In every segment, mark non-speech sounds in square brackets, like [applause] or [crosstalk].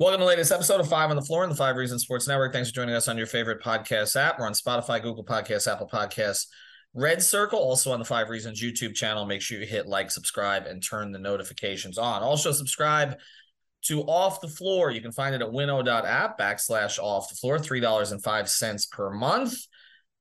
Welcome to the latest episode of Five on the Floor in the Five Reasons Sports Network. Thanks for joining us on your favorite podcast app. We're on Spotify, Google Podcasts, Apple Podcasts, Red Circle, also on the Five Reasons YouTube channel. Make sure you hit like, subscribe, and turn the notifications on. Also, subscribe to Off the Floor. You can find it at winnow.app backslash off the floor, $3.05 per month.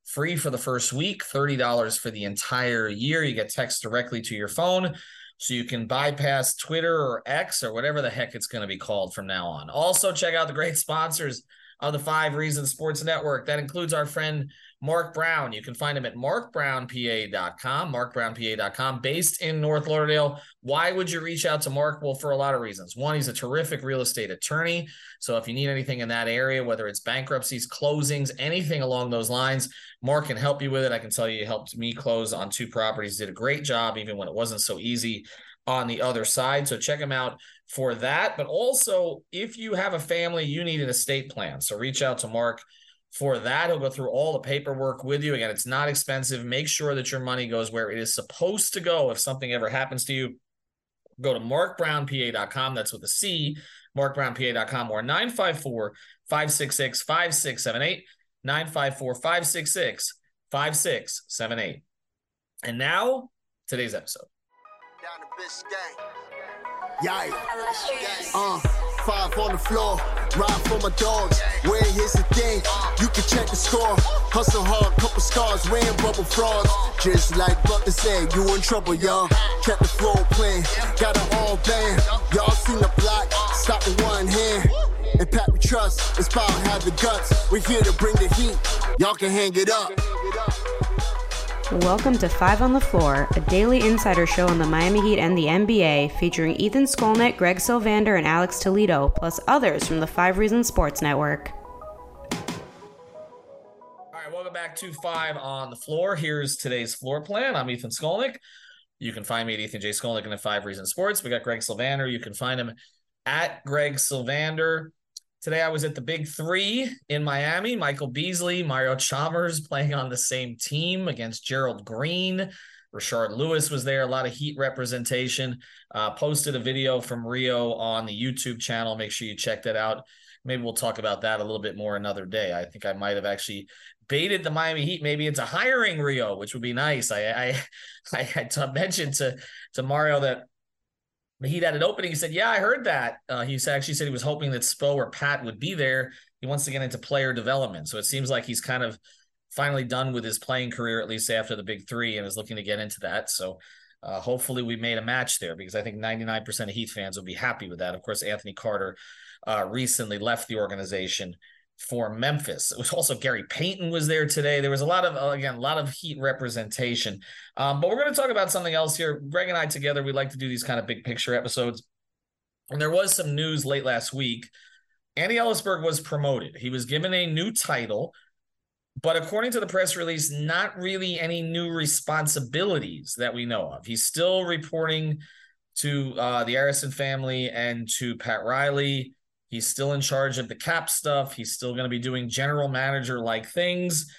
Free for the first week, $30 for the entire year. You get text directly to your phone so you can bypass Twitter or X or whatever the heck it's going to be called from now on. Also, check out the great sponsors of the Five Reasons Sports Network. That includes our friend Marc Brown. You can find him at marcbrownpa.com, marcbrownpa.com, based in North Lauderdale. Why would you reach out to Marc? Well, for a lot of reasons. One, he's a terrific real estate attorney. So if you need anything in that area, whether it's bankruptcies, closings, anything along those lines, Marc can help you with it. I can tell you, he helped me close on two properties, did a great job, even when it wasn't so easy on the other side. So check them out for that. But also, if you have a family, you need an estate plan. So reach out to Marc for that. He'll go through all the paperwork with you. Again, it's not expensive. Make sure that your money goes where it is supposed to go if something ever happens to you. Go to marcbrownpa.com. That's with a C, marcbrownpa.com or 954 566 5678. 954 566 5678. And now, today's episode. Down to Biscayne. Yikes. Uh, five on the floor, ride for my dogs. Where here's the thing, you can check the score. Hustle hard, couple scars, wearing bubble frauds. Just like Butler said, you in trouble, y'all. Kept the flow playing, got it all band. Y'all seen the block, stop with one hand. And Pat we trust, it's power have the guts. We're here to bring the heat, y'all can hang it up. Welcome to Five on the Floor, a daily insider show on the Miami Heat and the NBA, featuring Ethan Skolnick, Greg Sylvander, and Alex Toledo, plus others from the Five Reasons Sports Network. All right, welcome back to Five on the Floor. Here's today's floor plan. I'm Ethan Skolnick. You can find me at Ethan J. Skolnick in the Five Reasons Sports. We got Greg Sylvander. You can find him at Greg Sylvander. Today I was at the Big Three in Miami. Michael Beasley, Mario Chalmers playing on the same team against Gerald Green. Rashard Lewis was there. A lot of Heat representation. Uh, posted a video from Rio on the YouTube channel. Make sure you check that out. Maybe we'll talk about that a little bit more another day. I think I might have actually baited the Miami Heat maybe into hiring Rio, which would be nice. I I [laughs] I had to mention to to Mario that he had an opening. He said, "Yeah, I heard that." Uh, he actually said he was hoping that Spo or Pat would be there. He wants to get into player development, so it seems like he's kind of finally done with his playing career, at least after the big three, and is looking to get into that. So uh, hopefully, we made a match there because I think 99% of Heat fans will be happy with that. Of course, Anthony Carter uh, recently left the organization for Memphis. It was also Gary Payton was there today. There was a lot of uh, again a lot of Heat representation. Um, but we're going to talk about something else here. Greg and I together we like to do these kind of big picture episodes. And there was some news late last week. Andy Elisburg was promoted. He was given a new title, but according to the press release, not really any new responsibilities that we know of. He's still reporting to uh, the Arison family and to Pat Riley. He's still in charge of the cap stuff. He's still going to be doing general manager like things.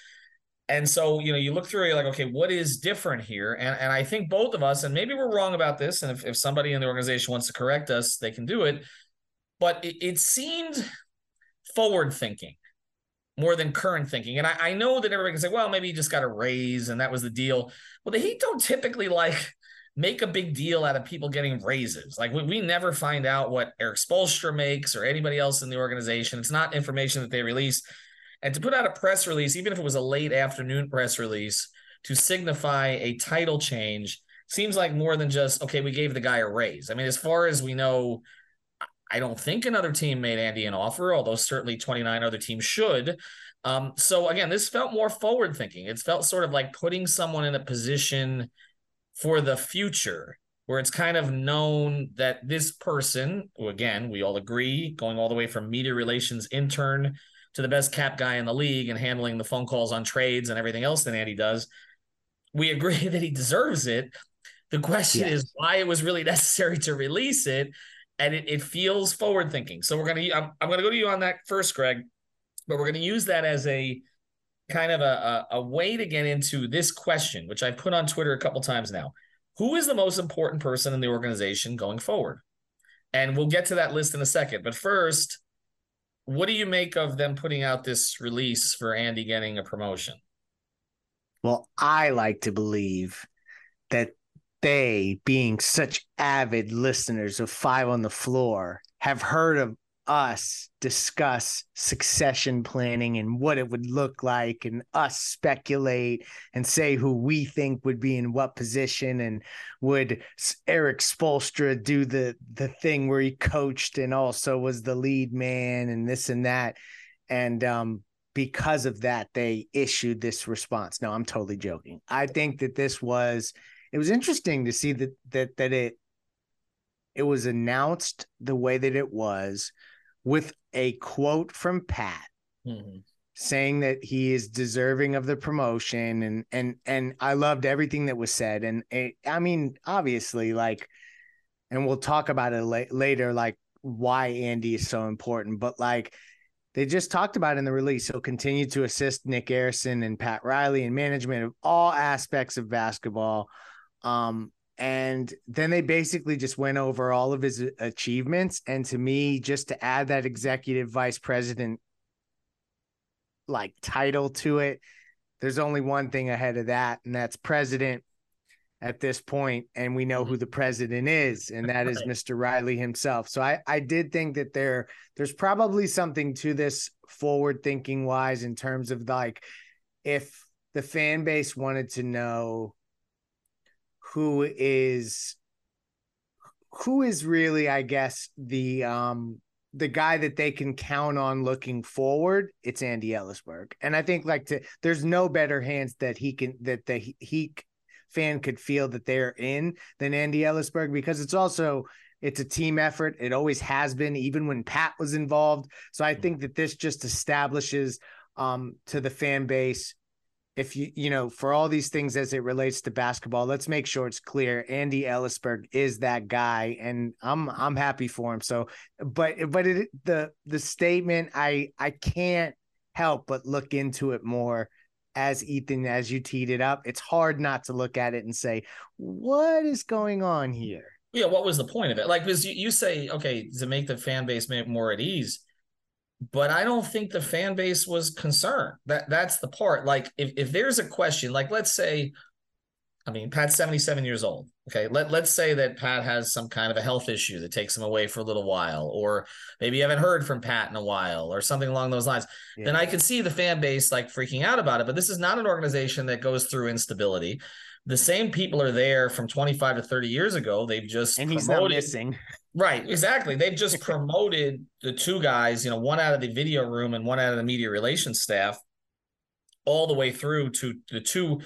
And so, you know, you look through, you're like, okay, what is different here? And and I think both of us, and maybe we're wrong about this, and if, if somebody in the organization wants to correct us, they can do it. But it, it seemed forward thinking more than current thinking. And I, I know that everybody can say, well, maybe he just got a raise and that was the deal. Well, the Heat don't typically like make a big deal out of people getting raises. Like we, we never find out what Erik Spoelstra makes or anybody else in the organization. It's not information that they release. And to put out a press release, even if it was a late afternoon press release, to signify a title change seems like more than just okay, we gave the guy a raise. I mean, as far as we know, I don't think another team made Andy an offer, although certainly 29 other teams should. Um, so again, this felt more forward thinking. It felt sort of like putting someone in a position for the future where it's kind of known that this person, who again, we all agree, going all the way from media relations intern to the best cap guy in the league and handling the phone calls on trades and everything else that Andy does, we agree [laughs] that he deserves it. The question yes. is why it was really [laughs] necessary to release it. And it, it feels forward thinking. So we're going to, I'm, I'm going to go to you on that first, Greg, but we're going to use that as a kind of a, a, a way to get into this question, which I've put on Twitter a couple times now. Who is the most important person in the organization going forward? And we'll get to that list in a second. But first, what do you make of them putting out this release for Andy getting a promotion? Well, I like to believe that they, being such avid listeners of Five on the Floor, have heard of us discuss succession planning and what it would look like and us speculate and say who we think would be in what position and would Erik Spoelstra do the the thing where he coached and also was the lead man and this and that. And um because of that they issued this response. No i'm totally joking. I think that this was it was interesting to see that that that it it was announced the way that it was with a quote from Pat mm-hmm. saying that he is deserving of the promotion and and and I loved everything that was said. And it, I mean obviously like and we'll talk about it la- later like why Andy is so important but like they just talked about in the release. He'll continue to assist Nick Arison and Pat Riley in management of all aspects of basketball. Um and then they basically just went over all of his uh, achievements and to me just to add that executive vice president like title to it there's only one thing ahead of that and that's president at this point and we know who mm-hmm. the president is and that is Mr. Riley himself. So I I did think that there there's probably something to this forward thinking wise in terms of like if the fan base wanted to know who is who is really, I guess, the um the guy that they can count on looking forward, it's Andy Elisburg. And I think like to there's no better hands that he can that the Heat fan could feel that they're in than Andy Elisburg because it's also it's a team effort. It always has been, even when Pat was involved. So I think that this just establishes um, to the fan base if you you know for all these things as it relates to basketball let's make sure it's clear. Andy elisburg is that guy and i'm i'm happy for him. So but but it, the the statement i i can't help but look into it more. As ethan as you teed it up it's hard not to look at it and say what is going on here? Yeah what was the point of it? Like because you, you say okay to make the fan base more at ease but I don't think the fan base was concerned. That that's the part. Like if if there's a question, like let's say, I mean, Pat's 77 years old. Okay. Let let's say that Pat has some kind of a health issue that takes him away for a little while, or maybe you haven't heard from Pat in a while, or something along those lines. Yeah. Then I could see the fan base like freaking out about it. But this is not an organization that goes through instability the same people are there from 25 to 30 years ago. They've just and he's promoted, not missing. [laughs] Right, exactly. They've just [laughs] promoted the two guys, you know, one out of the video room and one out of the media relations staff, all the way through to the two,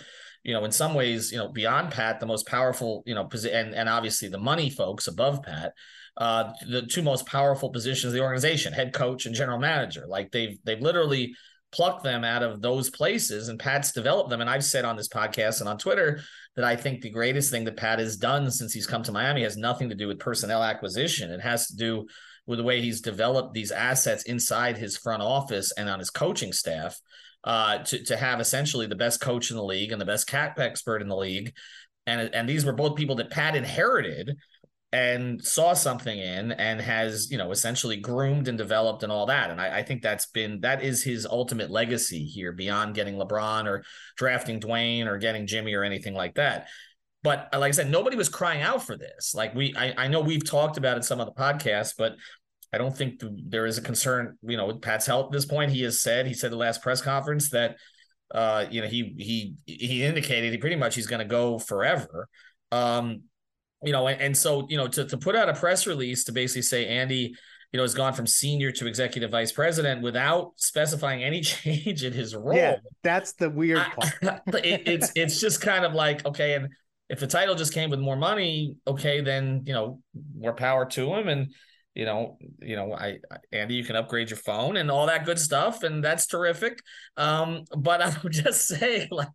you know, in some ways, you know, beyond Pat, the most powerful, you know, and and obviously the money folks above Pat, uh, the two most powerful positions of the organization, head coach and general manager. Like they've they've literally plucked them out of those places and Pat's developed them. And I've said on this podcast and on Twitter that I think the greatest thing that Pat has done since he's come to Miami has nothing to do with personnel acquisition. It has to do with the way he's developed these assets inside his front office and on his coaching staff uh, to, to have essentially the best coach in the league and the best cap expert in the league. And, and these were both people that Pat inherited and saw something in and has you know essentially groomed and developed and all that and I, I, think that's been that is his ultimate legacy here beyond getting lebron or drafting dwyane or getting jimmy or anything like that but like I said, nobody was crying out for this. Like we, I, I know we've talked about it some of the podcasts, but I don't think there is a concern. You know, with Pat's health at this point, he has said he said the last press conference that uh, you know, he he he indicated he pretty much he's going to go forever. Um, you know, and, and so you know to to put out a press release to basically say Andy, you know, has gone from senior to executive vice president without specifying any [laughs] change in his role. Yeah, that's the weird part. [laughs] it, it's [laughs] it's just kind of like okay, and if the title just came with more money, okay, then you know more power to him and you know, you know, I Andy, you can upgrade your phone and all that good stuff, and that's terrific. Um, but I would just say, like,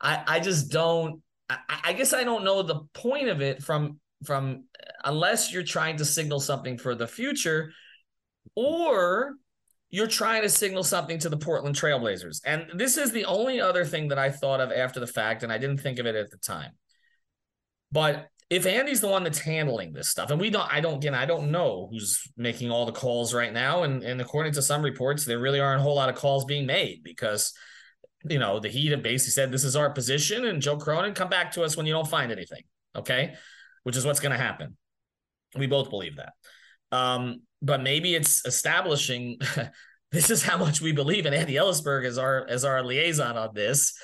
I I just don't. I, I guess I don't know the point of it from from unless you're trying to signal something for the future, or you're trying to signal something to the Portland Trailblazers. And this is the only other thing that I thought of after the fact, and I didn't think of it at the time. But if Andy's the one that's handling this stuff, and we don't, I don't, again, I don't know who's making all the calls right now. And, and according to some reports, there really aren't a whole lot of calls being made because, you know, the Heat have basically said, this is our position. And Joe Cronin, come back to us when you don't find anything. Okay. Which is what's going to happen. We both believe that. Um, but maybe it's establishing [laughs] this is how much we believe in Andy Elisburg as our as our liaison on this.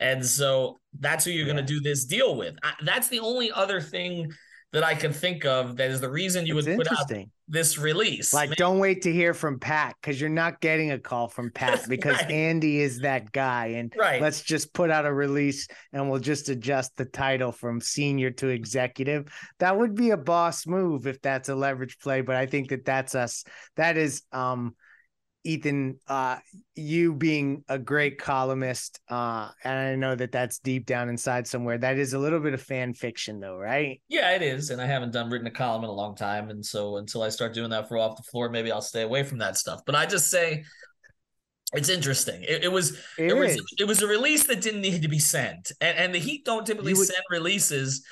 And so that's who you're yeah. going to do this deal with. I, that's the only other thing that I can think of that is the reason you it's would put out this release. Like, don't wait to hear from Pat because you're not getting a call from [laughs] Pat because right. Andy is that guy. And right. let's just put out a release and we'll just adjust the title from senior to executive. That would be a boss move if that's a leverage play. But I think that that's us. That is um Ethan, uh, you being a great columnist, uh, and I know that that's deep down inside somewhere. That is a little bit of fan fiction, though, right? Yeah, it is. And I haven't done written a column in a long time, and so until I start doing that for off the floor, maybe I'll stay away from that stuff. But I just say it's interesting. It, it was it, it was it was a release that didn't need to be sent, and and the Heat don't typically would, send releases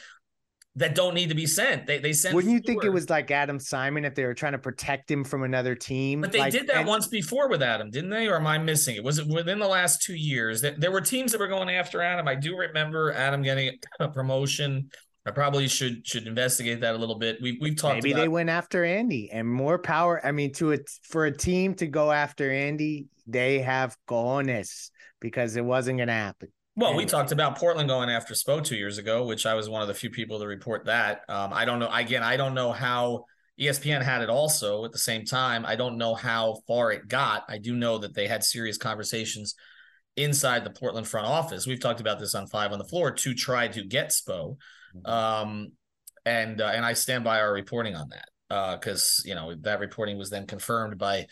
that don't need to be sent. They they sent. Wouldn't you think it was like Adam Simon if they were trying to protect him from another team? But they like, did that and, once before with Adam, didn't they? Or am I missing it? Was it within the last two years that there were teams that were going after Adam? I do remember Adam getting a promotion. I probably should should investigate that a little bit. We we've talked. Maybe about- they went after Andy and more power. I mean, to it for a team to go after Andy, they have cojones because it wasn't going to happen. Well, we talked about Portland going after Spo two years ago, which I was one of the few people to report that. Um, I don't know. Again, I don't know how ESPN had it also at the same time. I don't know how far it got. I do know that they had serious conversations inside the Portland front office. We've talked about this on Five on the Floor to try to get Spo, mm-hmm. um, and uh, and I stand by our reporting on that because uh, you know that reporting was then confirmed by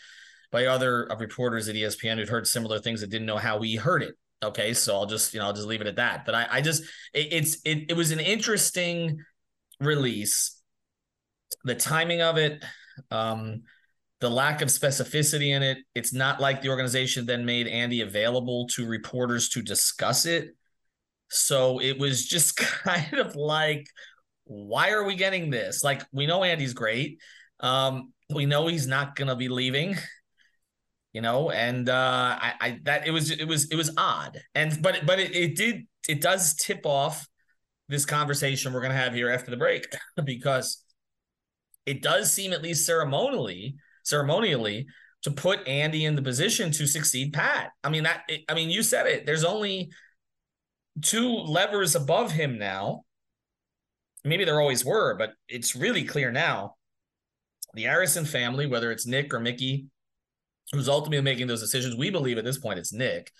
by other reporters at ESPN who'd heard similar things that didn't know how we heard it. Okay, so I'll just you know I'll just leave it at that. But I I just it, it's it it was an interesting release. The timing of it, um, the lack of specificity in it. It's not like the organization then made Andy available to reporters to discuss it. So it was just [laughs] kind of like, why are we getting this? Like we know Andy's great. Um, we know he's not gonna be leaving you know and uh I, I that it was it was it was odd and but but it, it did it does tip off this conversation we're gonna have here after the break [laughs] because it does seem at least ceremonially ceremonially to put Andy in the position to succeed Pat. I mean that I mean you said it. There's only two levers above him now. Maybe there always were, but it's really clear now. The Arison family, whether it's Nick or Mickey who's ultimately making those decisions. We believe at this point it's Nick,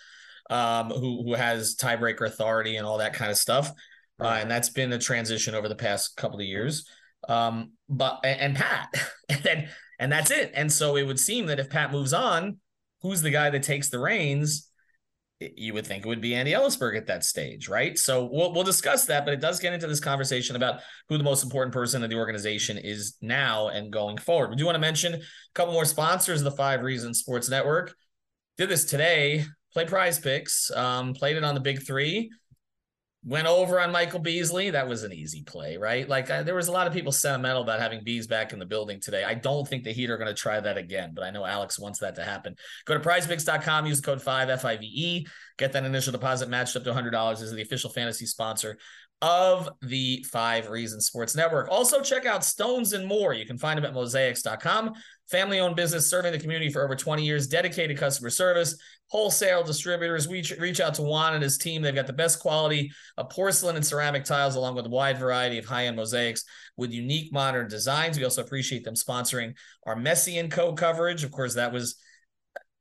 um, who who has tiebreaker authority and all that kind of stuff. Uh, and that's been a transition over the past couple of years. Um, but and, and Pat, [laughs] and then and that's it. And so it would seem that if Pat moves on, who's the guy that takes the reins? You would think it would be Andy Elisburg at that stage, right? So we'll we'll discuss that, but it does get into this conversation about who the most important person in the organization is now and going forward. We do want to mention a couple more sponsors of the Five Reasons Sports Network. Did this today. Play PrizePicks. Um, played it on the Big Three went over on Michael Beasley. That was an easy play, right? Like I, there was a lot of people sentimental about having Bees back in the building today. I don't think the Heat are going to try that again, but I know Alex wants that to happen. Go to prizepicks.com, use code 5 FIVE, get that initial deposit matched up to $100 as the official fantasy sponsor of the Five Reasons Sports Network. Also, check out Stones and More. You can find them at mozaics.com. Family owned business serving the community for over 20 years, dedicated customer service, wholesale distributors. Reach, reach out to Juan and his team. They've got the best quality of porcelain and ceramic tiles, along with a wide variety of high end mosaics with unique modern designs. We also appreciate them sponsoring our Messi and Co coverage. Of course, that was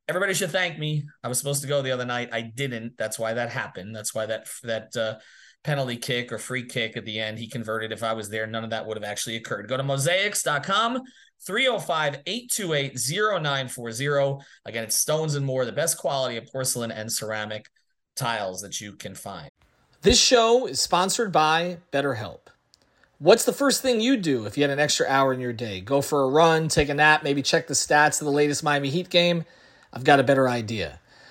everybody should thank me. I was supposed to go the other night. I didn't. That's why that happened. That's why that that uh, penalty kick or free kick at the end he converted. If I was there, none of that would have actually occurred. Go to mozaics.com 305-828-0940. Again, it's Stones and More, the best quality of porcelain and ceramic tiles that you can find. This show is sponsored by BetterHelp. What's the first thing you do if you had an extra hour in your day? Go for a run, take a nap, maybe check the stats of the latest Miami Heat game? I've got a better idea.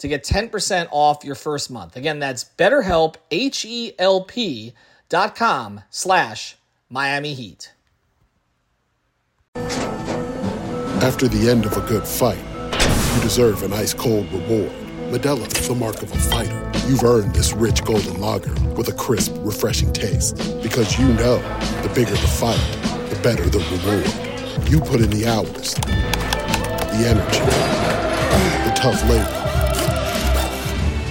to get 10% off your first month. Again, that's betterhelp, H-E-L-P dot com slash Miami Heat. After the end of a good fight, you deserve an ice-cold reward. Modelo is the mark of a fighter. You've earned this rich golden lager with a crisp, refreshing taste. Because you know, the bigger the fight, the better the reward. You put in the hours, the energy, the tough labor.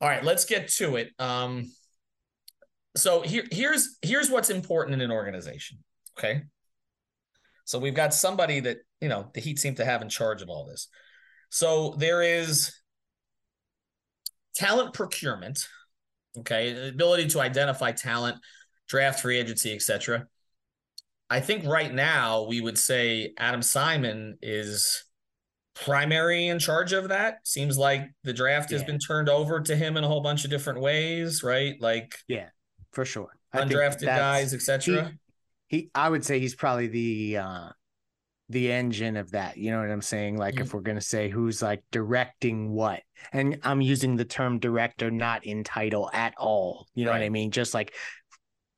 All right, let's get to it. Um, so here, here's here's what's important in an organization. Okay. So we've got somebody that you know the Heat seem to have in charge of all this. So there is talent procurement, okay, the ability to identify talent, draft free agency, etc. I think right now we would say Adam Simon is primary in charge of that. Seems like the draft yeah. has been turned over to him in a whole bunch of different ways, right? Like yeah, for sure. undrafted guys, etc. He, he, I would say he's probably the uh the engine of that. You know what I'm saying? Like mm-hmm. if we're gonna say who's like directing what, and I'm using the term director not in title at all. You know right. what I mean? Just like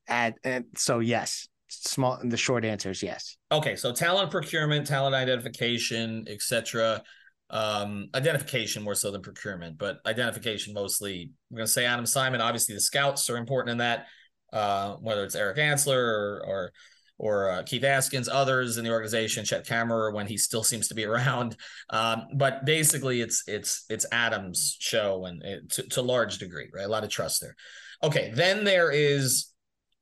at and so yes, small the short answer is yes okay so talent procurement talent identification etc um identification more so than procurement but identification mostly we're going to say adam simon obviously the scouts are important in that uh whether it's eric ansler or or or uh, Keith Askins, others in the organization, Chet Kammerer when he still seems to be [laughs] around. Um, but basically, it's it's it's Adam's show, and it, to, to large degree, right? A lot of trust there. Okay, then there is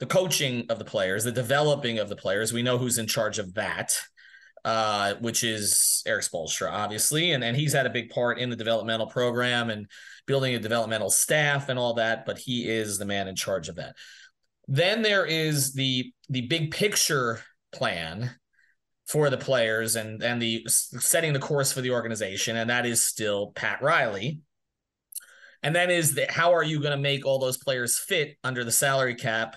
the coaching of the players, the developing of the players. We know who's in charge of that, uh, which is Erik Spoelstra, obviously, and and he's had a big part in the developmental program and building a developmental staff and all that. But he is the man in charge of that. Then there is the the big picture plan for the players and and the setting the course for the organization, and that is still Pat Riley. And then is that how are you going to make all those players fit under the salary cap?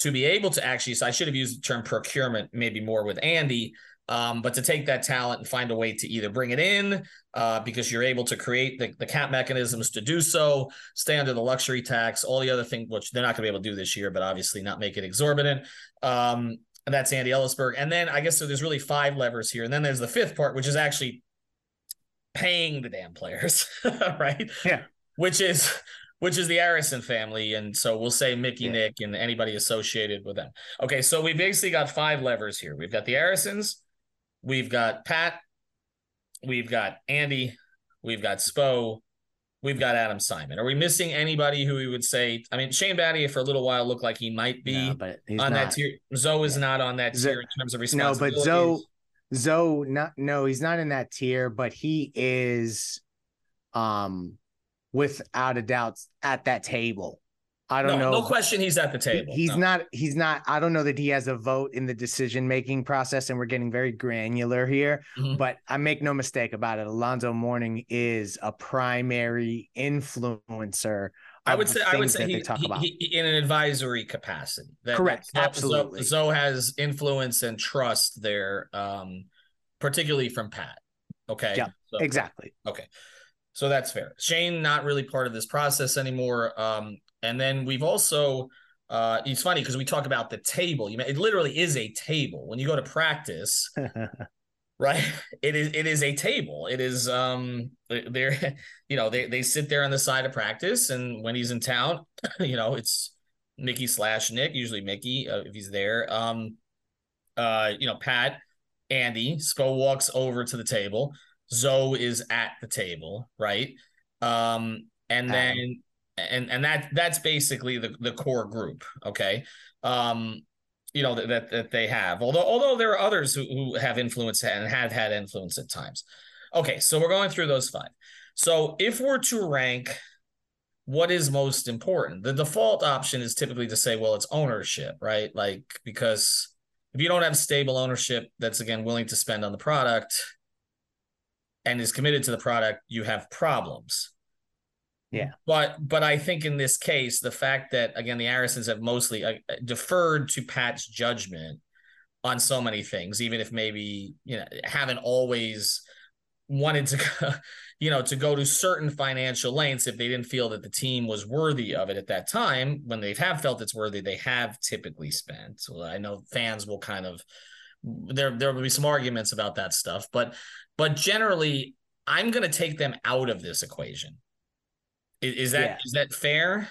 To be able to actually, so I should have used the term procurement maybe more with Andy, Um, but to take that talent and find a way to either bring it in uh, because you're able to create the, the cap mechanisms to do so, stay under the luxury tax, all the other things, which they're not going to be able to do this year, but obviously not make it exorbitant. Um, and that's Andy Elisburg. And then I guess so there's really five levers here. And then there's the fifth part, which is actually paying the damn players, [laughs] right? Yeah. Which is which is the Arison family. And so we'll say Mickey, Yeah. Nick, and anybody associated with them. Okay, so we basically got five levers here. We've got the Arisons, we've got Pat, we've got Andy, we've got Spo, we've got Adam Simon. Are we missing anybody who we would say? I mean, Shane Battier for a little while looked like he might be No, but he's on that tier. Zoe is not on that tier in terms of No, but Zoe, Zoe, not no, he's not in that tier, but he is, um, without a doubt at that table. I don't no, know. no question he's at the He- table. He's No. not. He's not. I don't know that he has a vote in the decision making process, and we're getting very granular here. Mhm. But I make no mistake about it. Alonzo Mourning is a primary influencer. I would say I would say he, talk he- about. he- in an advisory capacity. That, Correct. that Zoe- Absolutely. Zoe has influence and trust there, um, particularly from Pat. Okay. Yeah, So- exactly. So that's fair. Shane not really part of this process anymore. Um, and then we've also uh, it's funny because we talk about the table. You know, it literally is a table when you go to practice. [laughs] right it is it is a table it is um they're [laughs] you know they they sit there on the side of practice and when he's in town [clears throat] you know it's mickey slash nick usually mickey uh, if he's there um uh you know pat andy spo walks over to the table zoe is at the table right? Um and then and and that that's basically the the core group okay? Um you know that, that that they have although although there are others who, who have influence and have had influence at times. Okay so we're going through those five. So if we're to rank what is most important the default option is typically to say well it's ownership right? Like because if you don't have stable ownership that's again willing to spend on the product and is committed to the product you have problems Yeah. but but I think in this case, the fact that again the Arisons have mostly uh, deferred to Pat's judgment on so many things, even if maybe you know haven't always wanted to, [laughs] go- you know, to go to certain financial lengths if they didn't feel that the team was worthy of it at that time. When they have felt it's worthy, they have typically spent. So I know fans will kind of there there will be some arguments about that stuff, but but generally, I'm going to take them out of this equation. Is, is that is Yeah. that fair?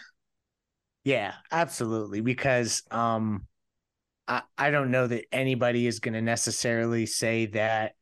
Yeah, absolutely. Because um I, I don't know that anybody is going to necessarily say that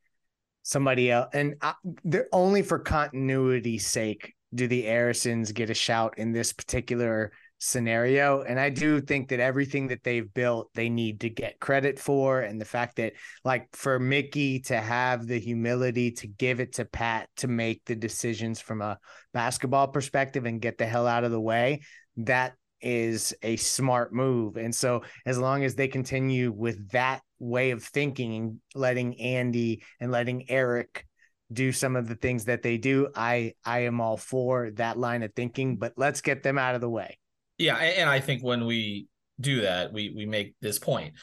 somebody else, and I, they're only for continuity's sake do the Arisons get a shout in this particular scenario. And I do think that everything that they've built, they need to get credit for. And the fact that, like, for Mickey to have the humility to give it to Pat to make the decisions from a basketball perspective and get the hell out of the way, that is a smart move. And so as long as they continue with that way of thinking and letting Andy and letting Erik do some of the things that they do, I I am all for that line of thinking, but let's get them out of the way. Yeah, and I think when we do that, we we make this point.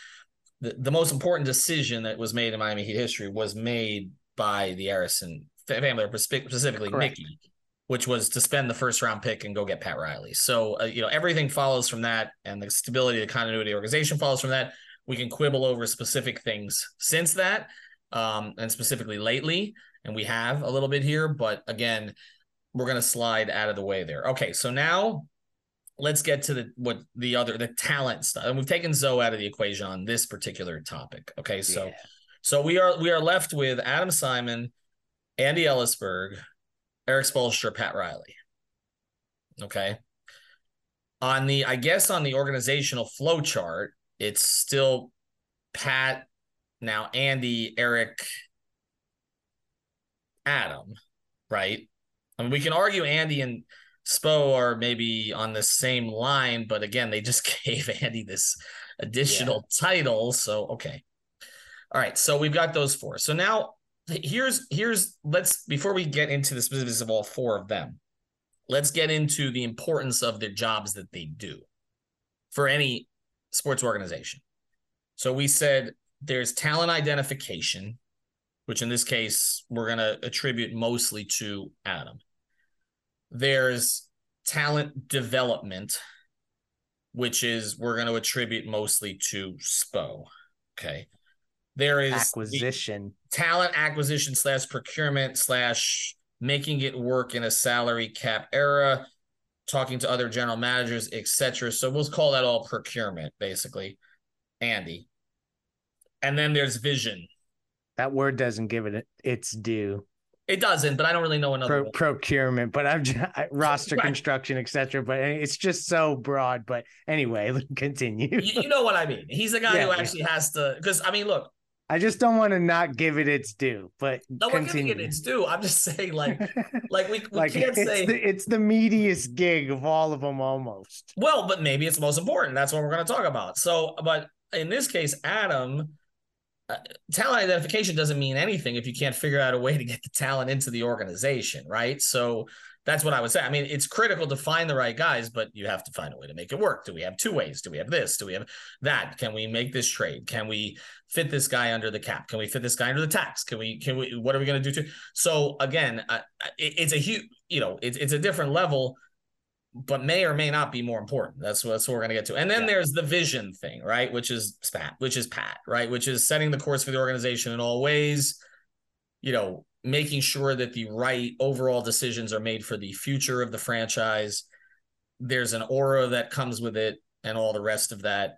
The, the most important decision that was made in Miami Heat history was made by the Arison family, or specifically Correct. Mickey, which was to spend the first round pick and go get Pat Riley. So uh, you know everything follows from that, and the stability, the continuity, of the organization follows from that. We can quibble over specific things since that, um, and specifically lately, and we have a little bit here, but again, we're gonna slide out of the way there. Okay, so now let's get to the what the other the talent stuff. And we've taken Zoe out of the equation on this particular topic. Okay, so Yeah. so we are we are left with Adam Simon, Andy Elisburg, Erik Spoelstra, Pat Riley. Okay. On the I guess on the organizational flow chart, it's still Pat, now Andy, Erik, Adam, right? I mean, we can argue Andy and Spo are maybe on the same line, but again, they just [laughs] gave Andy this additional title. So okay. All right. So we've got those four. So now here's here's let's before we get into the specifics of all four of them, let's get into the importance of the jobs that they do for any sports organization. So we said there's talent identification, which in this case we're going to attribute mostly to Adam. There's talent development, which is we're going to attribute mostly to Spo. Okay. There is acquisition, talent acquisition slash procurement slash making it work in a salary cap era, talking to other general managers, etc. So we'll call that all procurement, basically. Andy. And then there's vision. That word doesn't give it its due. It doesn't, but I don't really know another Pro- procurement, but I'm just, [laughs] roster right. construction, etc. But it's just so broad. But anyway, [laughs] continue. You, you know what I mean? He's the guy yeah, who actually yeah. has to. Because I mean, look, I just don't want to not give it its due, but no, we're giving it its due. I'm just saying, like, [laughs] like we, we like can't it's say the, it's the meatiest gig of all of them, almost. Well, but maybe it's most important. That's what we're going to talk about. So, but in this case, Adam, uh, talent identification doesn't mean anything if you can't figure out a way to get the talent into the organization, right? So that's what I would say. I mean, it's critical to find the right guys, but you have to find a way to make it work. Do we have two ways? Do we have this? Do we have that? Can we make this trade? Can we fit this guy under the cap? Can we fit this guy under the tax? Can we? Can we? What are we going to do to? So again, uh, it, it's a huge, you know, it's it's a different level, but may or may not be more important. That's what, that's what we're going to get to. And then yeah. there's the vision thing, right? Which is Pat, which is Pat, right? Which is setting the course for the organization in all ways. You know, making sure that the right overall decisions are made for the future of the franchise. There's an aura that comes with it and all the rest of that.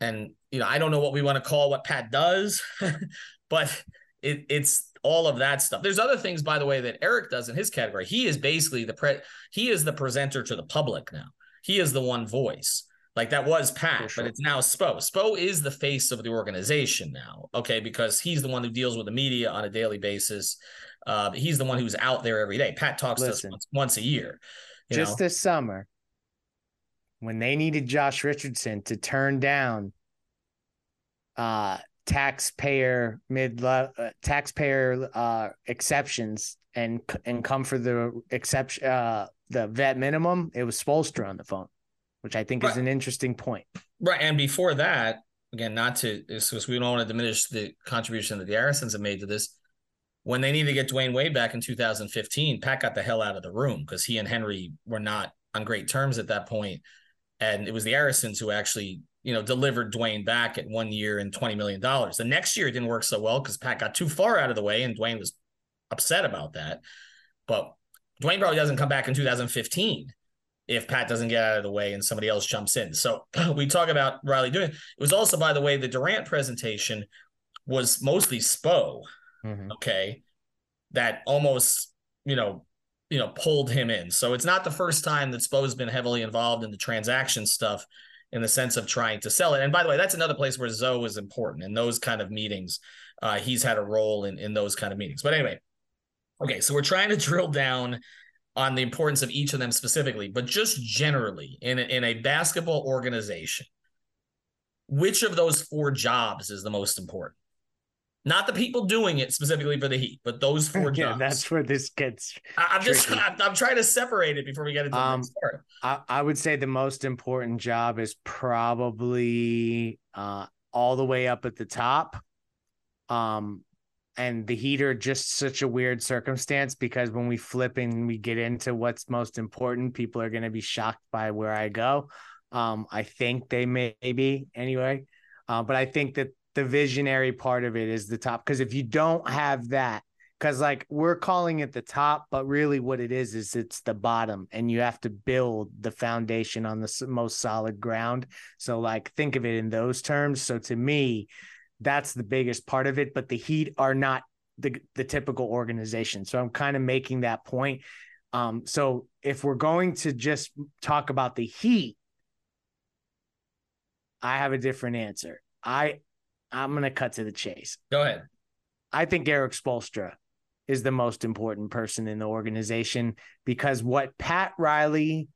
And, you know, I don't know what we want to call what Pat does, [laughs] but it, it's all of that stuff. There's other things, by the way, that Erik does in his category. He is basically the pre he is the presenter to the public now. He is the one voice. Like that was Pat, sure. but it's now Spo. Spo is the face of the organization now, okay, because he's the one who deals with the media on a daily basis. Uh, he's the one who's out there every day. Pat talks Listen, to us once, once a year. Just know? this summer, when they needed Josh Richardson to turn down uh, taxpayer mid uh, taxpayer uh, exceptions and and come for the exception uh, the vet minimum, it was Spoelstra on the phone which I think right. is an interesting point. Right. And before that, again, not to because we don't want to diminish the contribution that the Arisons have made to this. When they needed to get Dwyane Wade back in 2015, Pat got the hell out of the room because he and Henry were not on great terms at that point. And it was the Arisons who actually, you know, delivered Dwyane back at one year and $20 million. The next year it didn't work so well because Pat got too far out of the way and Dwyane was upset about that. But Dwyane probably doesn't come back in 2015 if Pat doesn't get out of the way and somebody else jumps in. So [clears throat] we talk about Riley doing it. It was also, by the way, the Durant presentation was mostly Spo. Mm-hmm. Okay. That almost, you know, you know, pulled him in. So it's not the first time that Spo's been heavily involved in the transaction stuff in the sense of trying to sell it. And by the way, that's another place where Zoe is important in those kind of meetings. Uh, he's had a role in, in those kind of meetings. But anyway, okay, so we're trying to drill down on the importance of each of them specifically, but just generally in a, in a basketball organization, which of those four jobs is the most important? Not the people doing it specifically for the Heat, but those four [laughs] yeah, jobs. That's where this gets. I, am just I'm, I'm, trying to separate it before we get into um, the part. I, I would say the most important job is probably uh, all the way up at the top. Um, and the heater just such a weird circumstance because when we flip and we get into what's most important, people are going to be shocked by where I go. Um, I think they may be anyway, uh, but I think that the visionary part of it is the top because if you don't have that, because like we're calling it the top, but really what it is is it's the bottom, and you have to build the foundation on the most solid ground. So like think of it in those terms. So to me, that's the biggest part of it. But the Heat are not the the typical organization. So I'm kind of making that point. Um, so if we're going to just talk about the Heat, I have a different answer. I I'm gonna cut to the chase. Go ahead. I think Erik Spoelstra is the most important person in the organization because what Pat Riley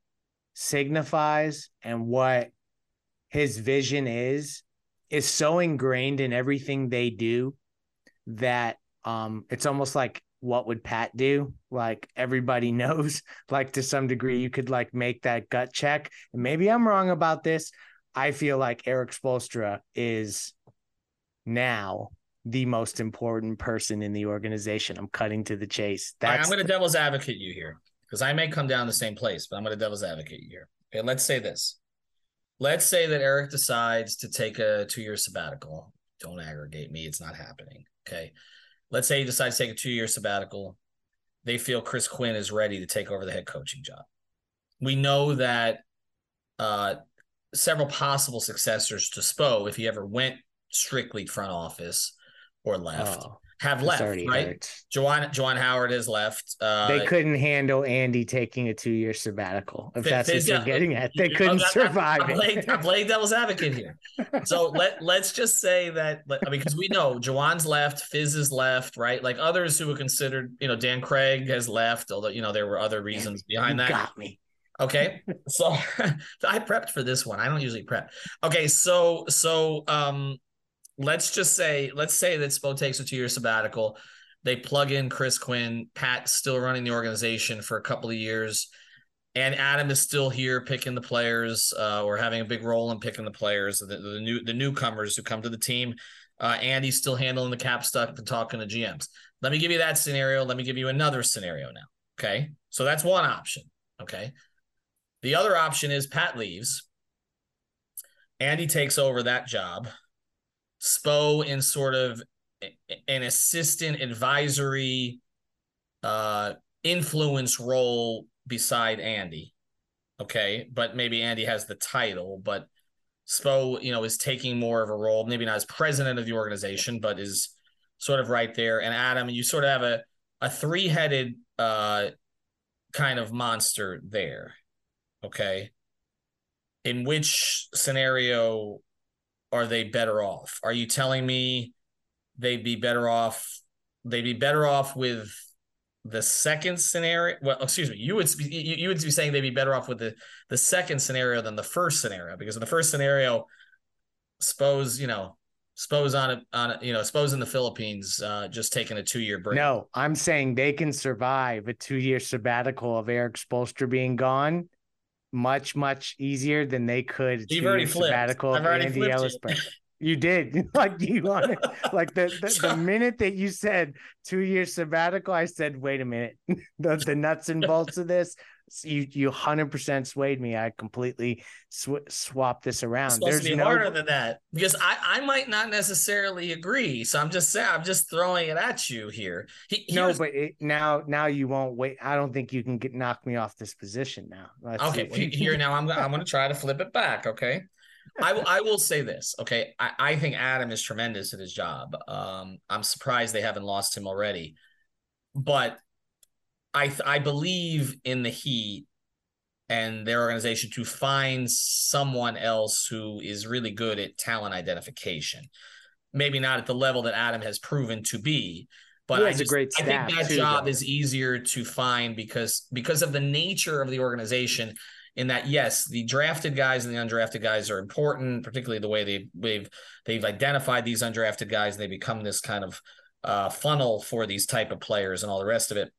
signifies and what his vision is is so ingrained in everything they do that um it's almost like what would Pat do? Like everybody [laughs] knows, like to some degree, you could like make that gut check. And maybe I'm wrong about this. I feel like Erik Spoelstra is now the most important person in the organization. I'm cutting to the chase. All right, That's I'm going to devil's advocate you here because I may come down the same place, but I'm going to devil's advocate you here. Okay, let's say this. Let's say that Erik decides to take a two year sabbatical. Don't aggregate me, it's not happening. Okay. Let's say he decides to take a two year sabbatical. They feel Chris Quinn is ready to take over the head coaching job. We know that uh, several possible successors to Spo, if he ever went strictly front office or left, Oh, have left, right? hurts. Juwan Juwan Howard has left. Uh, they couldn't handle Andy taking a two year sabbatical. If Fi- that's what Fizz- you're getting at, they couldn't I'm- I'm- survive I'm playing, I'm playing devil's advocate here. So [laughs] let let's just say that I mean, because we know Juwan's left, Fizz is left, right? Like others who were considered, you know, Dan Craig has left, although you know there were other reasons behind that. got me. Okay. [laughs] So [laughs] I prepped for this one. I don't usually prep. Okay, so so um let's just say let's say that Spo takes a two-year sabbatical. They plug in Chris Quinn, Pat still running the organization for a couple of years, and Adam is still here picking the players, uh, or having a big role in picking the players, the, the new the newcomers who come to the team. Uh, Andy's still handling the cap stuff and talking to GMs. Let me give you that scenario. Let me give you another scenario now. Okay. So that's one option. Okay. The other option is Pat leaves. Andy takes over that job. Spo in sort of an assistant advisory uh influence role beside Andy. Okay, but maybe Andy has the title, but Spo, you know, is taking more of a role, maybe not as president of the organization, but is sort of right there. And Adam, you sort of have a a three-headed uh kind of monster there. Okay. In which scenario are they better off? Are you telling me they'd be better off? They'd be better off with the second scenario. Well, excuse me. You would you, you would be saying they'd be better off with the the second scenario than the first scenario because in the first scenario, suppose you know, suppose on a on a, you know, suppose in the Philippines, uh, just taking a two year break. No, I'm saying they can survive a two year sabbatical of Erik Spoelstra being gone much, much easier than they could You've already flipped. sabbatical I've already Andy flipped you. [laughs] You did. [laughs] Like you [laughs] wanted like the, the, the minute that you said two year sabbatical, I said, wait a minute. the, the nuts and bolts of this, you you hundred percent swayed me. I completely sw- swapped this around. It's There's to be no harder than that because I, I might not necessarily agree. So I'm just saying I'm just throwing it at you here. He, no, here's- but it, now now you won't wait. I don't think you can get knock me off this position now. Let's okay, what you he- can here [laughs] now I'm I'm going to try to flip it back. Okay, I will I will say this. Okay, I, I think Adam is tremendous at his job. Um, I'm surprised they haven't lost him already, but I th- I believe in the Heat and their organization to find someone else who is really good at talent identification. Maybe not at the level that Adam has proven to be, but I just- I think that too, job though. is easier to find because because of the nature of the organization. In that, yes, the drafted guys and the undrafted guys are important, particularly the way they they've they've identified these undrafted guys. and They become this kind of uh, funnel for these type of players and all the rest of it.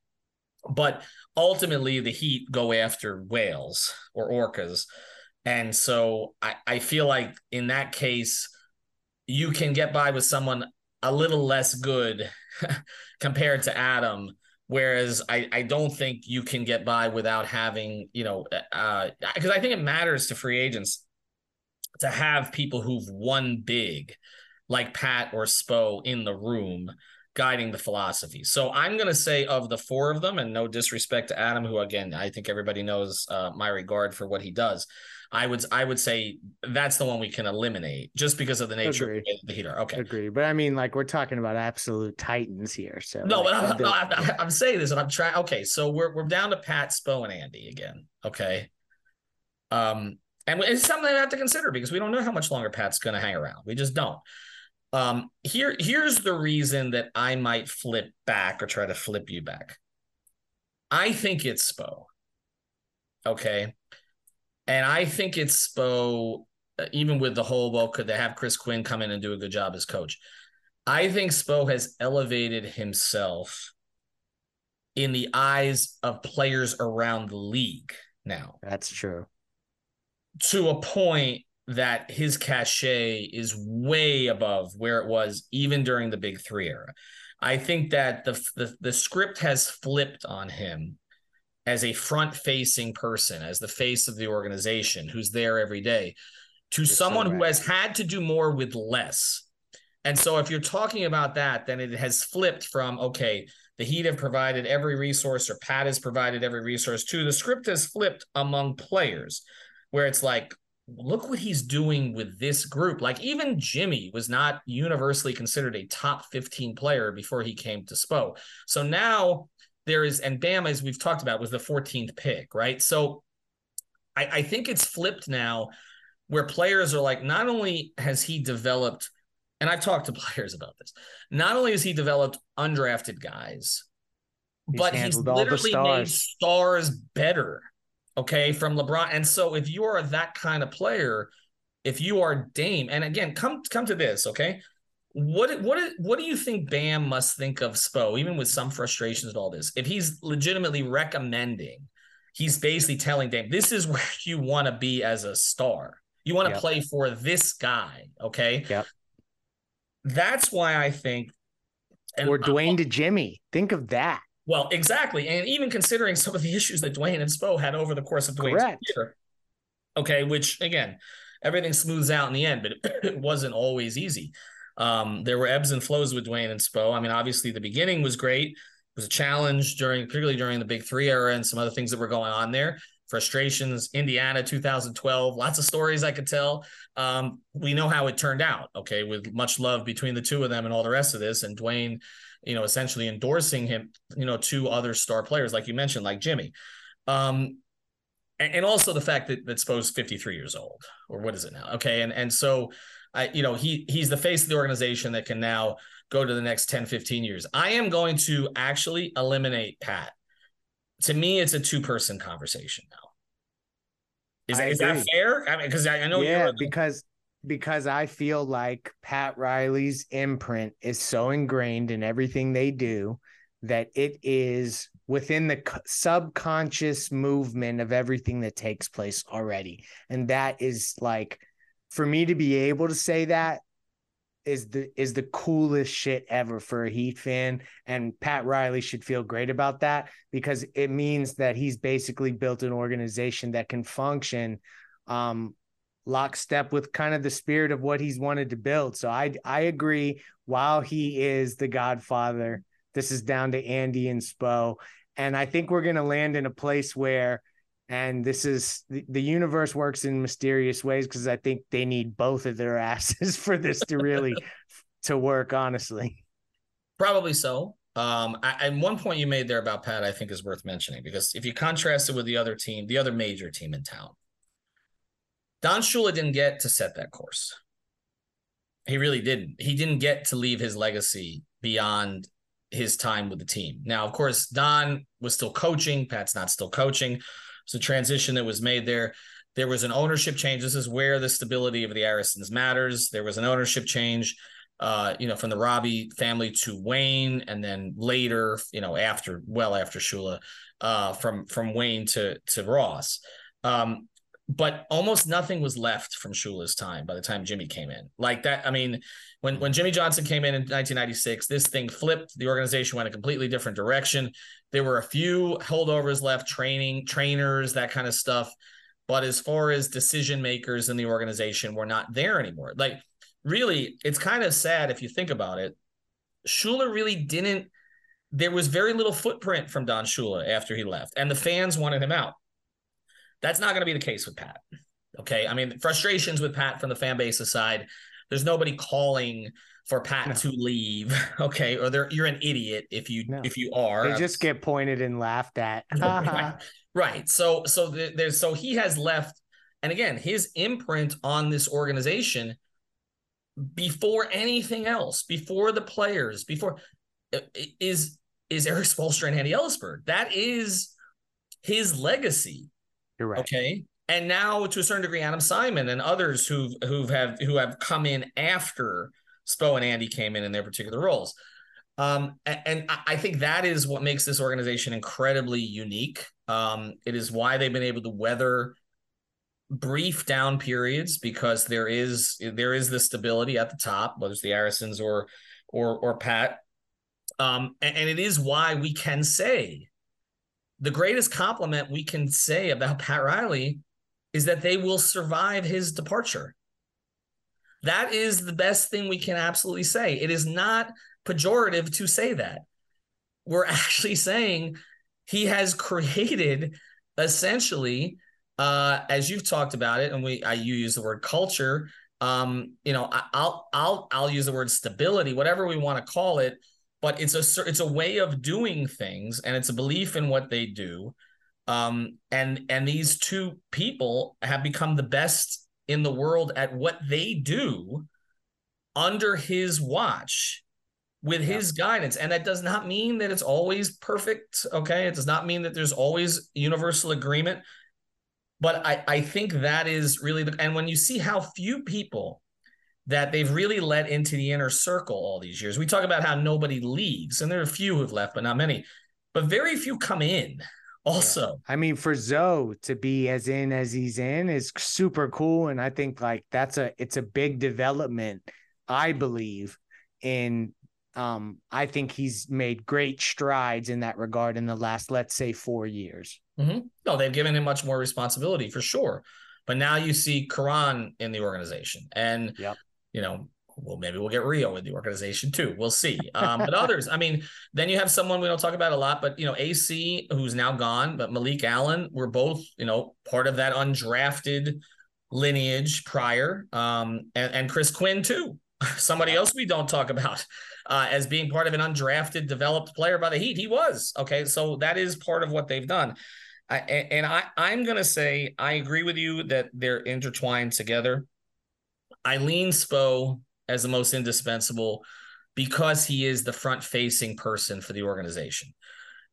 But ultimately, the Heat go after whales or orcas, and so I, I feel like in that case, you can get by with someone a little less good [laughs] compared to Adam. Whereas I, I don't think you can get by without having, you know, uh, because I think it matters to free agents to have people who've won big, like Pat or Spo in the room guiding the philosophy. So I'm going to say of the four of them, and no disrespect to Adam, who again I think everybody knows uh, my regard for what he does. I would I would say that's the one we can eliminate just because of the nature of the way that the Heat are. Okay. Agree, but I mean, like we're talking about absolute titans here. So No, but like, I'm, no, I'm, I'm saying this, and I'm trying. Okay, so we're we're down to Pat, Spo, and Andy again. Okay, um, and it's something I have to consider because we don't know how much longer Pat's going to hang around. We just don't. Um, here, here's the reason that I might flip back or try to flip you back. I think it's Spo. Okay, and I think it's Spo. uh, Even with the whole, well, could they have Chris Quinn come in and do a good job as coach? I think Spo has elevated himself in the eyes of players around the league now that's true. to a point that his cachet is way above where it was even during the Big Three era. I think that the the, the script has flipped on him as a front facing person, as the face of the organization who's there every day, to You're someone so who has had to do more with less. And so, if you're talking about that, then it has flipped from okay, the Heat have provided every resource, or Pat has provided every resource, to the script has flipped among players, where it's like, look what he's doing with this group. Like even Jimmy was not universally considered a top 15 player before he came to Spo. So now there is, and Bam, as we've talked about, was the 14th pick, right? So I, I think it's flipped now where players are like, not only has he developed, and I've talked to [laughs] players about this, not only has he developed undrafted guys, he's but he's literally made stars better okay, from LeBron. And so if you are that kind of player, if you are Dame, and again, come come to this, okay? What what what do you think Bam must think of Spo, even with some frustrations and all this? If he's legitimately recommending, he's basically telling Dame, this is [laughs] where you want to be as a star. You want to yep. play for this guy, okay? Yep. That's why I think. or Dwyane to Jimmy. Think of that. Well, exactly. And even considering some of the [laughs] issues that Dwyane and Spo had over the course of Dwyane's Correct. career. Okay, which again, everything smooths out in the end, but [laughs] it, wasn't always easy. Um, there were ebbs and flows with Dwyane and Spo. I mean, obviously the beginning was great. It was a challenge during, particularly during the Big Three era and some other things that were going on there. Frustrations, Indiana 2012, lots of stories I could tell. Um, we know how it turned out, okay, with much love between the two of them and all the rest of this. And Dwyane you know, essentially endorsing him, you know, to other star players, like you mentioned, like Jimmy. Um, and, and also the fact that that Spo's 53 years old, or what is it now? Okay. And and so I, you know, he he's the face of the organization that can now go to the next 10, 15 years. I am going to actually eliminate Pat. To me, it's a two-person conversation now. Is, that, is that fair? I mean, because I, I know yeah, because because I feel like Pat Riley's imprint is so ingrained in everything they do that it is within the subconscious movement of everything that takes place already. And that is like for me to be able to say that is the is the coolest shit ever for a Heat fan and Pat Riley should feel great about that because it means that he's basically built an organization that can function um lockstep with kind of the spirit of what he's wanted to build. So I I agree. While he is the Godfather, this is down to Andy and Spo, and I think we're going to land in a place where, and this is the, the universe works in mysterious ways because I think they need both of their [laughs] asses for this to really [laughs] to work. Honestly, probably so. Um, I, and one point you made there about Pat, I think, is worth mentioning because if you contrast it with the other team, the other major team in town, Don Shula didn't get to set that course. He really didn't. He didn't get to leave his legacy beyond his time with the team. Now, of course, Don was still coaching. Pat's not still coaching. It's a transition that was made there. There was an ownership change. This is where the stability of the Arisons matters. There was an ownership change, uh, you know, from the Robbie family to Wayne, and then later, you know, after well after Shula, uh, from from Wayne to to Ross. Um, but almost nothing was left from Shula's time by the time Jimmy came in. Like that, I mean, when when Jimmy Johnson came in in 1996, this thing flipped. The organization went a completely different direction. There were a few holdovers left, training, trainers, that kind of stuff. But as far as decision makers in the organization, we're not there anymore. Like, really, it's kind of sad if you think about it. Shula really didn't. There was very little footprint from Don Shula after he left, and the fans wanted him out. That's not going to be the case with Pat. Okay. I mean, frustrations with Pat from the fan base aside, there's nobody calling for Pat no. to leave. [laughs] Okay. Or they're, you're an idiot if you, no. if you are. They just get pointed and laughed at. [laughs] right. [laughs] right. So, so there's, so he has left. And again, his imprint on this organization before anything else, before the players, before is, is Erik Spoelstra and Andy Elisburg. That is his legacy. You're right. Okay. And now to a certain degree, Adam Simon and others who've who've have who have come in after Spo and Andy came in in their particular roles. Um, and, I think that is what makes this organization incredibly unique. Um, it is why they've been able to weather brief down periods because there is there is the stability at the top, whether it's the Arisons or or or Pat. Um, and, and it is why we can say the greatest compliment we can say about [laughs] Pat Riley is that they will survive his departure. That is the best thing we can absolutely say. It is not pejorative to say that. We're [laughs] actually saying he has created essentially uh, as you've talked about it, and we I you use the word culture. Um, you know, I, I'll I'll I'll use the word stability, whatever we want to call it. But it's a it's a way of doing things, and it's a belief in what they do. Um, and and these two people have become the best in the world at what they do under his watch with his guidance. And that does not mean that it's always perfect okay? It does not mean that there's always universal agreement. But I, I think that is really the, and when you see how few people that they've really let into the inner circle all these years, we talk about how nobody leaves, and there are a few who've left, but not many, but very few come in also. Yeah. I mean, for Zo to be as in as he's in is super cool. And I think like that's a it's a big development, I believe, in um, I think he's made great strides in that regard in the last, let's say, four years. Mm-hmm. No, they've given him much more responsibility for sure. But now you see Caron in the organization, and yep. You know, well, maybe we'll get Rio in the organization too. We'll see. [laughs] Um, but others, I mean, then you have someone we don't talk about a lot, but you know, AC who's now gone, but Malik Allen were both, you know, part of that undrafted lineage prior, um, and, and Chris Quinn too. [laughs] Somebody else we don't talk about uh, as being part of an undrafted, developed player by the Heat. He was okay, so that is part of what they've done. I, and I, I'm going to say I agree with you that they're intertwined together. I lean Spo as the most indispensable because he is the front-facing person for the organization,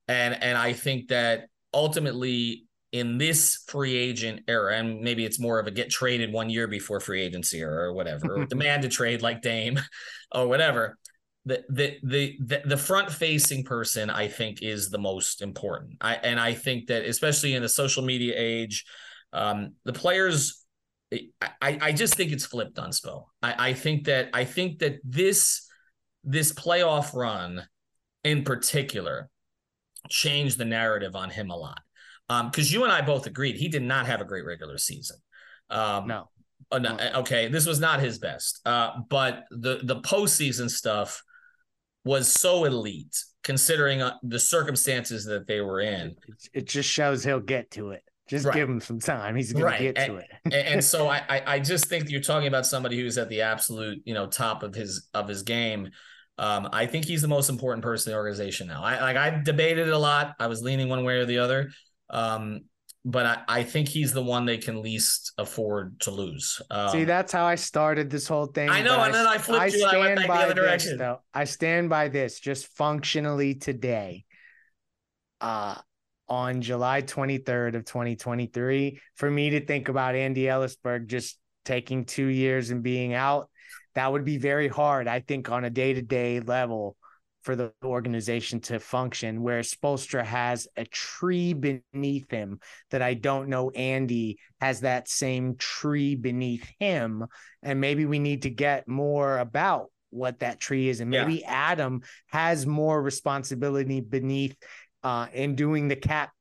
and and I think that ultimately in this free agent era, and maybe it's more of a get traded one year before free agency or, or whatever, or [laughs] demand to trade like Dame [laughs] or whatever the the the the front facing person I think is the most important. I and I think that especially in the social media age, um, the players. I, I just think it's flipped on Spo. I, I think that I think that this this playoff run in particular changed the narrative on him a lot. Um, because you and I both agreed he did not have a great regular season. Um, no. Uh, no, okay, this was not his best. Uh, but the the postseason stuff was so elite considering uh, the circumstances that they were in. It just shows he'll get to it. Just right. give him some time. He's going right. to get and, to it. and so [laughs] I, I just think you're talking about somebody who's at the absolute, you know, top of his of his game. Um, I think he's the most important person in the organization now. I like I debated it a lot. I was leaning one way or the other. Um, but I, I think he's the one they can least afford to lose. Um, See, that's how I started this whole thing. I know, and I, then I flipped I you. I went back the other direction. Though. I stand by this. Just functionally today, uh, on July 23rd of 2023, for me to think about Andy Elisburg just taking two years and being out, that would be very hard. I think on a day to day level for the organization to function, where Spoelstra has a tree beneath him that I don't know Andy has that same tree beneath him. And maybe we need to get more about what that tree is. And maybe yeah. Adam has more responsibility beneath uh, in doing the cap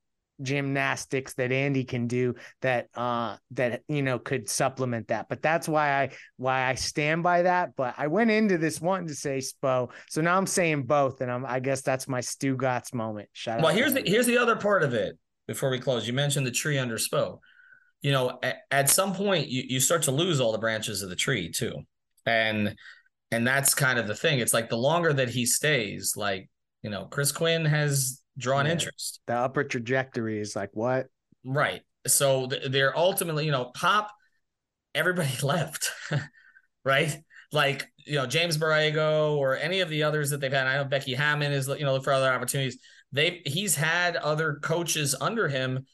gymnastics that Andy can do that uh that you know could supplement that. But that's why I why I stand by that. But I went into this wanting to say Spo, so now I'm saying both, and I'm I guess that's my Stugotz moment. Shout well, here's the here's the other part of it. Before we close, you mentioned the tree under Spo. You know, at, at some point you you start to lose all the branches of the tree too, and and that's kind of the thing. It's like the longer that he stays, like you know, Chris Quinn has drawn yeah. interest. The upper trajectory is like what? Right. So they're ultimately, you know, Pop, everybody [laughs] left, [laughs] right? Like, you know, James Borrego or any of the others that they've had. I know Becky Hammon is, you know, look for other opportunities. They he's had other coaches under him,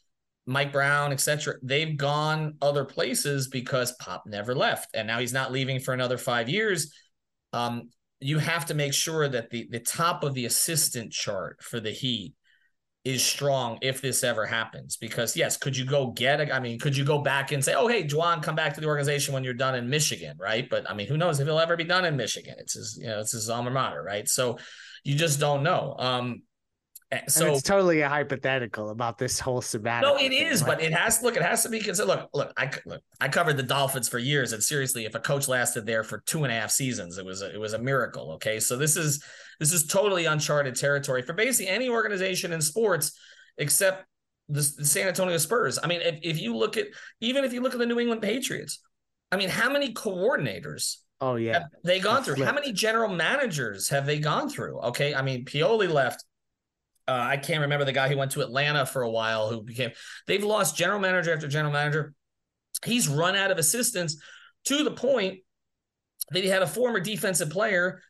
Mike Brown, etc. They've gone other places because Pop never left, and now he's not leaving for another five years. Um, you have to make sure that the the top of the assistant chart for the Heat is strong if this ever happens. Because yes, could you go get a, I mean, could you go back and say, oh hey, Juwan, come back to the organization when you're done in Michigan, right? But I mean, who knows if he'll ever be done in Michigan? It's his, you know, it's his alma mater, right? So you just don't know. Um, Eh, so and it's totally a hypothetical about this whole sabbatical. No, it is, but it has look. It has to be considered. Look, look. I look. I covered the Dolphins for years, and seriously, if a coach lasted there for two and a half seasons, it was a, it was a miracle. Okay, so this is this is totally uncharted territory for basically any organization in sports except the, the San Antonio Spurs. I mean, if, if you look at even if you look at the New England Patriots, I mean, how many coordinators? Oh yeah, they gone through? How many general managers have they gone through? Okay, I mean, Pioli left. Uh, I can't remember the guy who went to Atlanta for a while who became. They've lost general manager after general manager. He's run out of assistants to the point that he had a former defensive player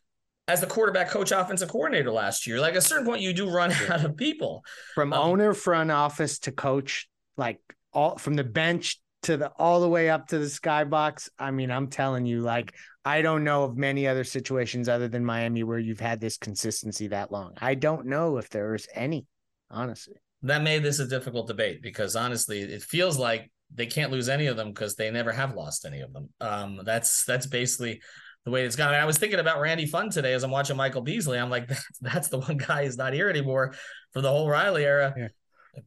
as the quarterback coach offensive coordinator last year. Like at a certain point, you do run out of people. From um, owner, front office to coach, like all from the bench to the all the way up to the skybox. I mean, I'm telling you, like, I don't know of many other situations other than Miami where you've had this consistency that long. I don't know if there's any, honestly. That made this a difficult debate because honestly, it feels like they can't lose any of them because they never have lost any of them. Um, that's that's basically the way it's gone. I, I was thinking about Randy Pfund today as I'm watching Michael Beasley. I'm like, [laughs] that's, that's the one guy who's not here anymore for the whole Riley era. Yeah.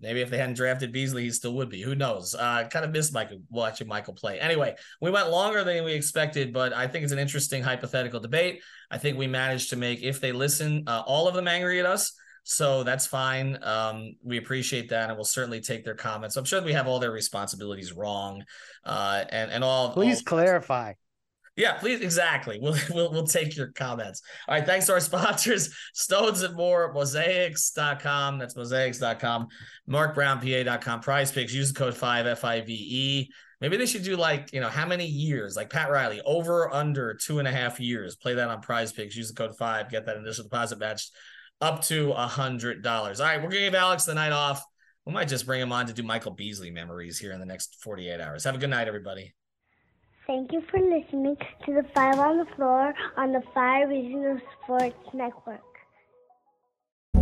Maybe if they hadn't drafted Beasley, he still would be. Who knows? Uh, kind of missed Michael watching Michael play. Anyway, we went longer than we expected, but I think it's an interesting hypothetical debate. I think we managed to make, if they listen, uh, all of them angry at us. So that's fine. Um, we appreciate that, and we'll certainly take their comments. I'm sure we have all their responsibilities wrong, uh, and and all. Please all, clarify. Yeah, please. Exactly. We'll, [laughs] we'll, we'll take your comments. All right. Thanks to our [laughs] sponsors, Stones and More, mozaics.com. That's mozaics.com, marcbrownpa.com, prize picks. Use the code 5 F I V E. Maybe they should do like, you know, how many years? Like Pat Riley, over under two and a half years. Play that on PrizePicks. Use the code 5, get that initial deposit matched up to a $100. All right. We're going to give Alex the night off. We might just bring him on to do Michael Beasley memories here in the next 48 hours. Have a good night, everybody. Thank you for listening to the Five on the Floor on the Five Regional Sports Network.